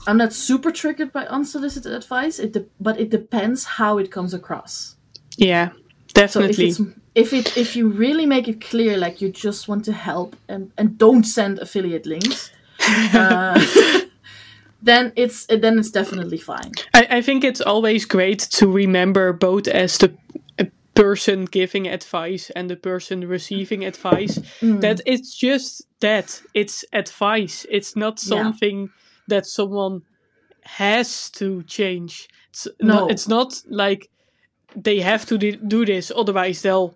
i'm not super triggered by unsolicited advice it de- but it depends how it comes across Yeah. so Definitely. if if it if you really make it clear like you just want to help and and don't send affiliate links uh, then it's then it's definitely fine I, I think it's always great to remember both as the person giving advice and the person receiving advice Mm. that it's just that it's advice it's not Yeah. something that someone has to change it's No. not, it's not like they have to do do this otherwise they'll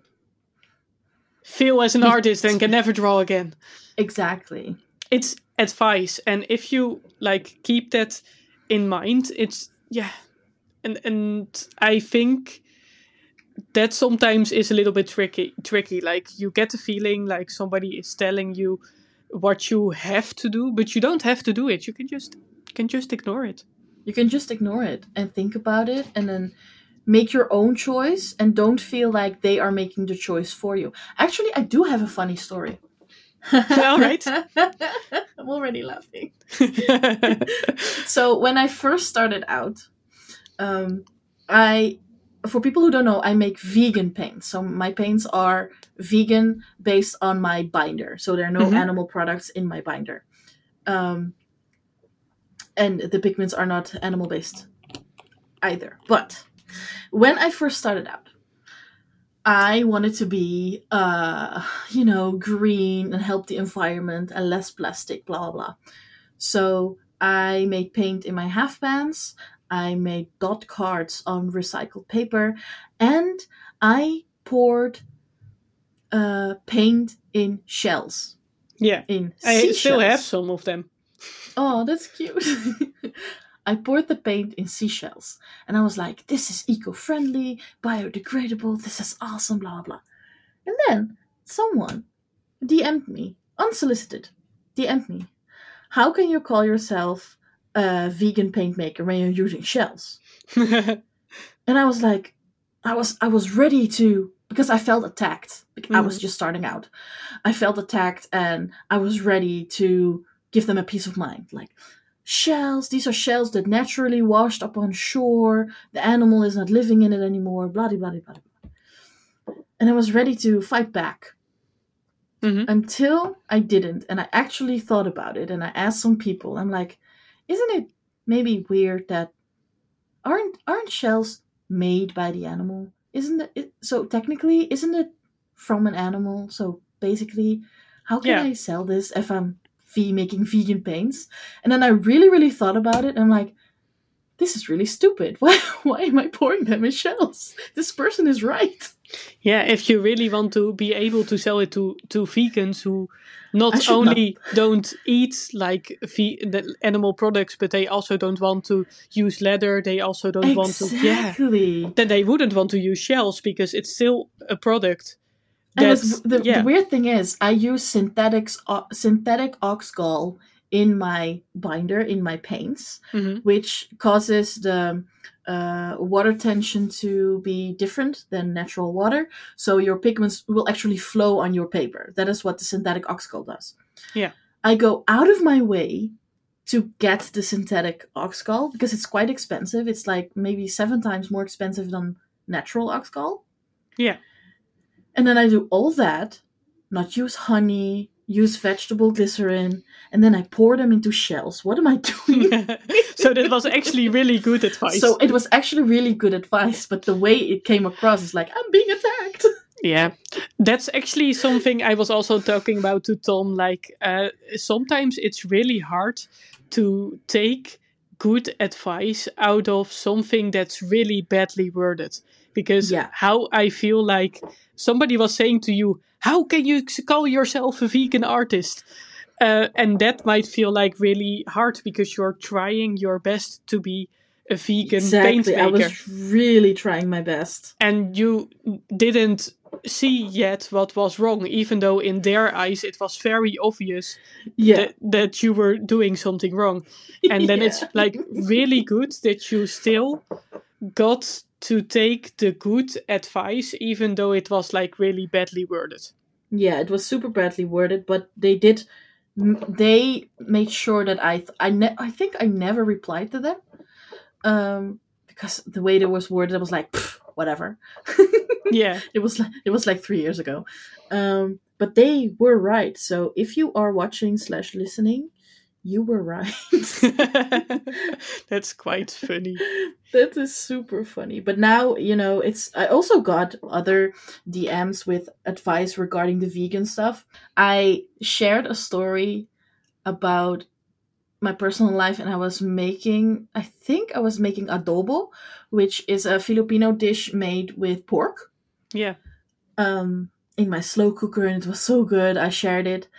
fail as an artist and can never draw again exactly. it's advice and if you like keep that in mind it's yeah and and i think that sometimes is a little bit tricky tricky like you get the feeling like somebody is telling you what you have to do but you don't have to do it you can just can just ignore it You can just ignore it and think about it and then make your own choice and don't feel like they are making the choice for you. Actually, I do have a funny story. All right. I'm already laughing. So when I first started out, um, I for people who don't know, I make vegan paints. So my paints are vegan based on my binder. So there are no Mhm. animal products in my binder. Um, and the pigments are not animal based either. But when I first started out, I wanted to be, uh, you know, green and help the environment and less plastic, blah, blah, blah. So I made paint in my half pans. I made dot cards on recycled paper. And I poured uh, paint in shells. yeah In i still have some of them Oh, that's cute. I poured the paint in seashells and I was like, this is eco friendly, biodegradable, this is awesome, blah, blah, blah. And then someone DM'd me, unsolicited, DM'd me. How can you call yourself a vegan paint maker when you're using shells? And I was like, I was I was ready to because I felt attacked. Bec- I was Mhm. just starting out. I felt attacked and I was ready to give them a peace of mind. Like shells, these are shells that naturally washed up on shore. The animal is not living in it anymore. Blah blah blah blah. blah. And I was ready to fight back Mhm. until I didn't, and I actually thought about it, and I asked some people. I'm like, isn't it maybe weird that aren't aren't shells made by the animal? Isn't it, it so technically isn't it from an animal? So basically, how can Yeah. I sell this if I'm ve- making vegan paints? And then I really really thought about it. And I'm like, this is really stupid. Why why am I pouring them in shells? This person is right. Yeah, if you really want to be able to sell it to to vegans who not only don't eat like ve- the animal products, but they also don't want to use leather. They also don't want to. Yeah, Exactly. then they wouldn't want to use shells because it's still a product. And the, yeah. the weird thing is, I use synthetics, o- synthetic ox gall in my binder, in my paints, Mhm. which causes the uh, water tension to be different than natural water. So your pigments will actually flow on your paper. That is what the synthetic ox gall does. Yeah. I go out of my way to get the synthetic ox gall because it's quite expensive. It's like maybe seven times more expensive than natural ox gall. Yeah. And then I do all that, not use honey, use vegetable glycerin, and then I pour them into shells. What am I doing? so that was actually really good advice. so it was actually really good advice, but the way it came across is like, I'm being attacked. Yeah, that's actually something I was also talking about to Tom. Like, uh, sometimes it's really hard to take good advice out of something that's really badly worded. Because Yeah. how I feel like somebody was saying to you, How can you call yourself a vegan artist? Uh, and that might feel like really hard because you're trying your best to be a vegan paint exactly. I was really trying my best. and you didn't see yet what was wrong, even though in their eyes it was very obvious Yeah. that, that you were doing something wrong. And then it's like really good that you still got to take the good advice, even though it was like really badly worded. Yeah, it was super badly worded, but they did. m- They made sure that I, th- I, ne- I think I never replied to them, um, because the way it was worded, I was like, whatever. Yeah, it was like it was like three years ago, um, but they were right. So if you are watching slash listening, you were right. That's quite funny. that is super funny. But now, you know, it's I also got other DMs with advice regarding the vegan stuff. I shared a story about my personal life and I was making I think I was making adobo, which is a Filipino dish made with pork. Yeah. Um in my slow cooker and it was so good. I shared it.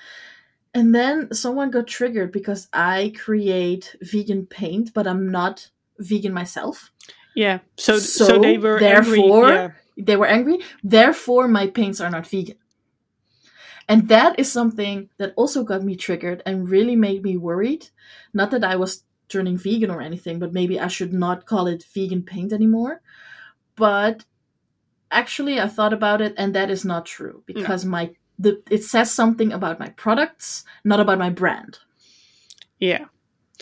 And then someone got triggered because I create vegan paint, but I'm not vegan myself. Yeah. So so, So, they were therefore- angry. Yeah. They were angry, therefore my paints are not vegan. And that is something that also got me triggered and really made me worried. Not that I was turning vegan or anything, but maybe I should not call it vegan paint anymore. But actually I thought about it and that is not true because my the it says something about my products, not about my brand. Yeah.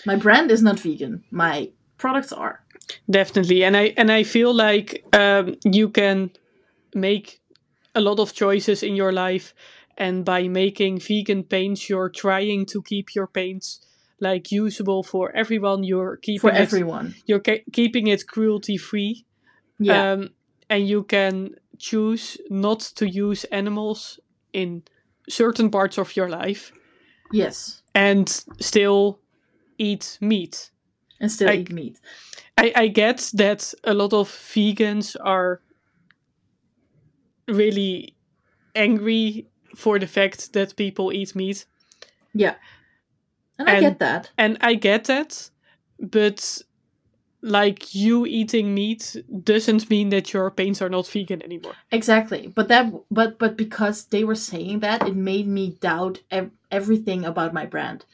My brand is not vegan. My products are. Definitely. And I and I feel like um, you can make a lot of choices in your life and by making vegan paints you're trying to keep your paints like usable for everyone you're keeping For it, everyone. you're ke- keeping it cruelty free Yeah. um, and you can choose not to use animals in certain parts of your life yes. and still eat meat And still I- eat meat. I, I get that a lot of vegans are really angry for the fact that people eat meat Yeah. And I get that. and i get that but like you eating meat doesn't mean that your paints are not vegan anymore Exactly. But that but but because they were saying that it made me doubt ev- everything about my brand.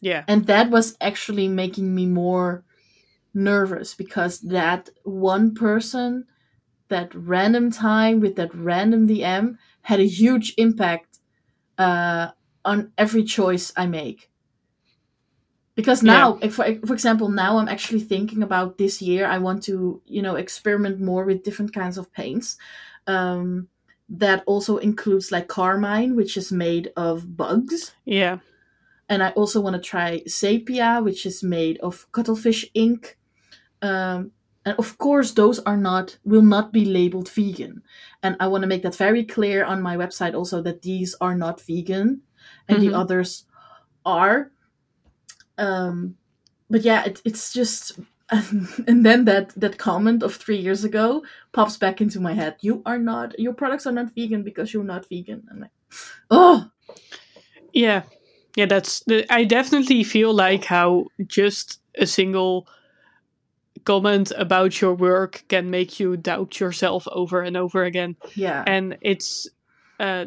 yeah And that was actually making me more nervous because that one person that random time with that random DM had a huge impact uh, on every choice I make. Because now, if for, for example, now I'm actually thinking about this year, I want to, you know, experiment more with different kinds of paints. Um, that also includes like carmine, which is made of bugs. yeah And I also want to try sepia, which is made of cuttlefish ink. Um, and of course, those are not will not be labeled vegan. And I want to make that very clear on my website also that these are not vegan, and Mhm. the others are. Um, but yeah, it, it's just. And then that that comment of three years ago pops back into my head. You are not. Your products are not vegan because you're not vegan. And I'm like, oh, yeah yeah that's the i definitely feel like how just a single comment about your work can make you doubt yourself over and over again yeah. and it's uh,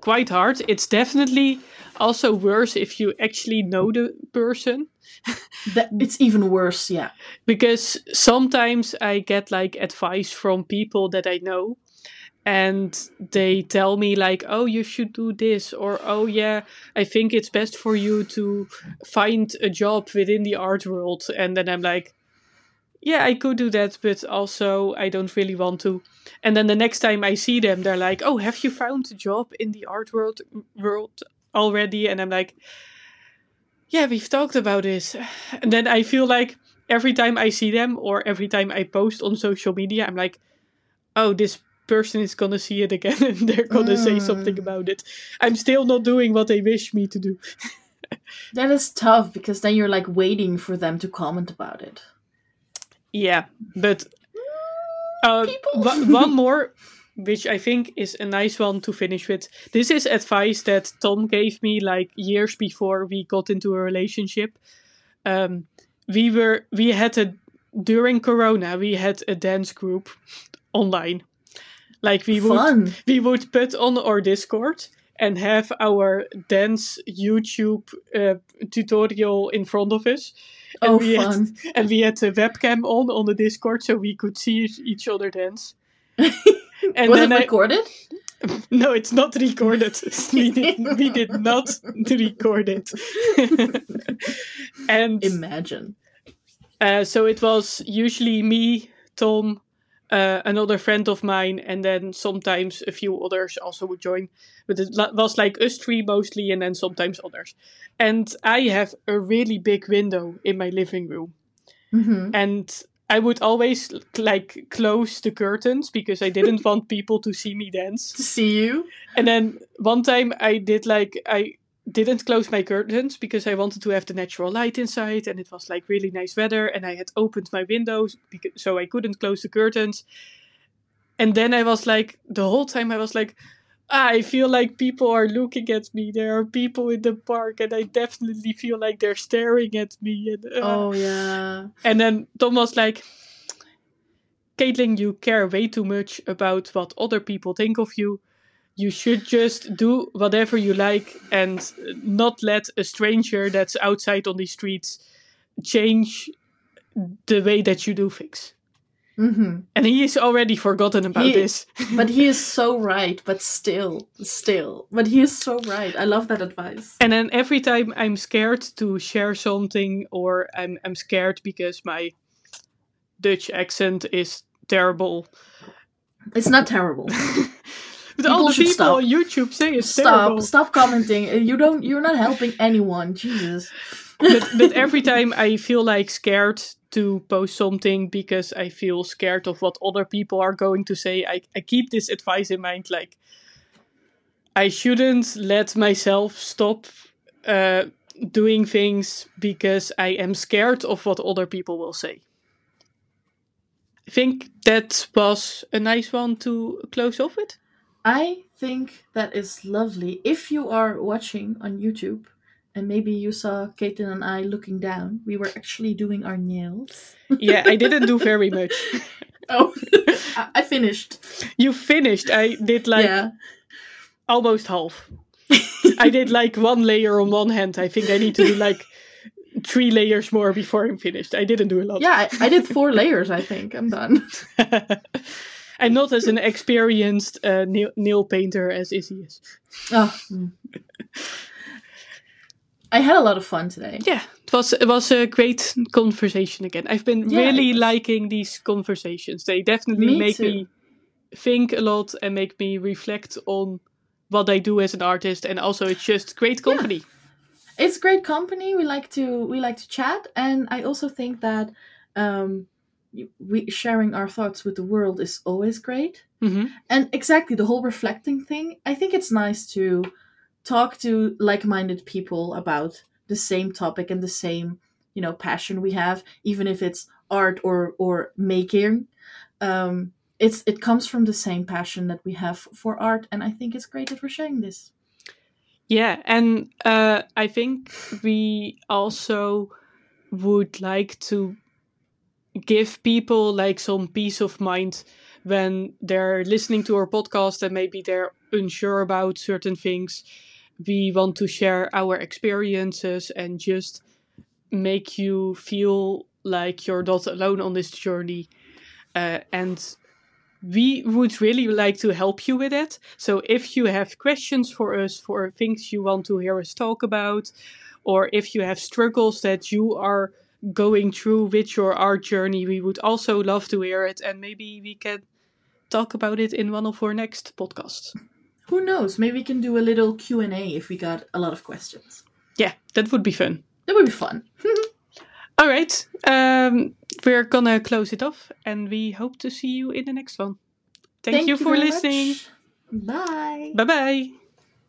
quite hard. It's definitely also worse if you actually know the person. That, it's even worse, yeah. because sometimes I get like advice from people that I know and they tell me like oh you should do this or oh yeah i think it's best for you to find a job within the art world. And then i'm like yeah i could do that but also i don't really want to. And then the next time i see them they're like oh have you found a job in the art world world already and i'm like yeah we've talked about this and then i feel like every time i see them or every time i post on social media i'm like oh this person is gonna see it again and they're gonna say something Mm. about it i'm still not doing what they wish me to do That is tough because then you're like waiting for them to comment about it. yeah but uh, one one more which i think is a nice one to finish with this is advice that tom gave me like years before we got into a relationship um, we were we had a during corona we had a dance group online like we would Fun. we would put on our Discord and have our dance YouTube uh, tutorial in front of us. And Oh, we fun. Had, and we had the webcam on on the Discord so we could see each other dance. and Was it I, recorded? no, it's not recorded. we, did, we did not record it. and Imagine. uh, so it was usually me, Tom, uh, another friend of mine, and then sometimes a few others also would join. But it was like us three mostly, and then sometimes others. And I have a really big window in my living room, hmm and I would always like close the curtains because I didn't want people to see me dance. To see you. And then one time I did like I didn't close my curtains because I wanted to have the natural light inside and it was like really nice weather and I had opened my windows because, so I couldn't close the curtains. And then I was like the whole time I was like "Ah, I feel like people are looking at me. There are people in the park and I definitely feel like they're staring at me and uh, Oh yeah. and then Tom was like, Caitlin, you care way too much about what other people think of you. You should just do whatever you like and not let a stranger that's outside on the streets change the way that you do things. Hmm And he is already forgotten about He- this. But he is so right. But still, still. But he is so right. I love that advice. And then every time I'm scared to share something or I'm, I'm scared because my Dutch accent is terrible It's not terrible. But all the people stop. on YouTube say it's stop. terrible. Stop commenting. Uh, You don't. You're not helping anyone. Jesus. But, but every time I feel like scared to post something because I feel scared of what other people are going to say, I, I keep this advice in mind. Like, I shouldn't let myself stop uh, doing things because I am scared of what other people will say. I think that was a nice one to close off with. I think that is lovely. If you are watching on YouTube, and maybe you saw Caitlin and I looking down, we were actually doing our nails. Yeah, I didn't do very much. Oh, I, I finished. You finished. I did like yeah. almost half. I did like one layer on one hand. I think I need to do like three layers more before I'm finished. I didn't do a lot. Yeah, I, I did four layers. I think I'm done. I'm not as an experienced uh, nail, nail painter as Issy is. Oh. I had a lot of fun today. Yeah, it was it was a great conversation again. I've been Yeah, really liking these conversations. They definitely Me make too. me think a lot and make me reflect on what I do as an artist, and also it's just great Yeah. company. It's great company. We like to we like to chat, and I also think that um, we sharing our thoughts with the world is always great. hmm And exactly the whole reflecting thing. I think it's nice to talk to like-minded people about the same topic and the same you know passion we have, even if it's art or or making. Um, it's it comes from the same passion that we have for art, and I think it's great that we're sharing this. Yeah, and uh, I think we also would like to give people like some peace of mind when they're listening to our podcast and maybe they're unsure about certain things. We want to share our experiences and just make you feel like you're not alone on this journey. Uh, and we would really like to help you with it. So if you have questions for us for things you want to hear us talk about, or if you have struggles that you are going through with your art journey, we would also love to hear it and maybe we can talk about it in one of our next podcasts. Who knows? Maybe we can do a little Q and A if we got a lot of questions. Yeah, that would be fun. That would be fun. All right, um, we're gonna close it off and we hope to see you in the next one. Thank, you for listening. much. Bye. Bye bye.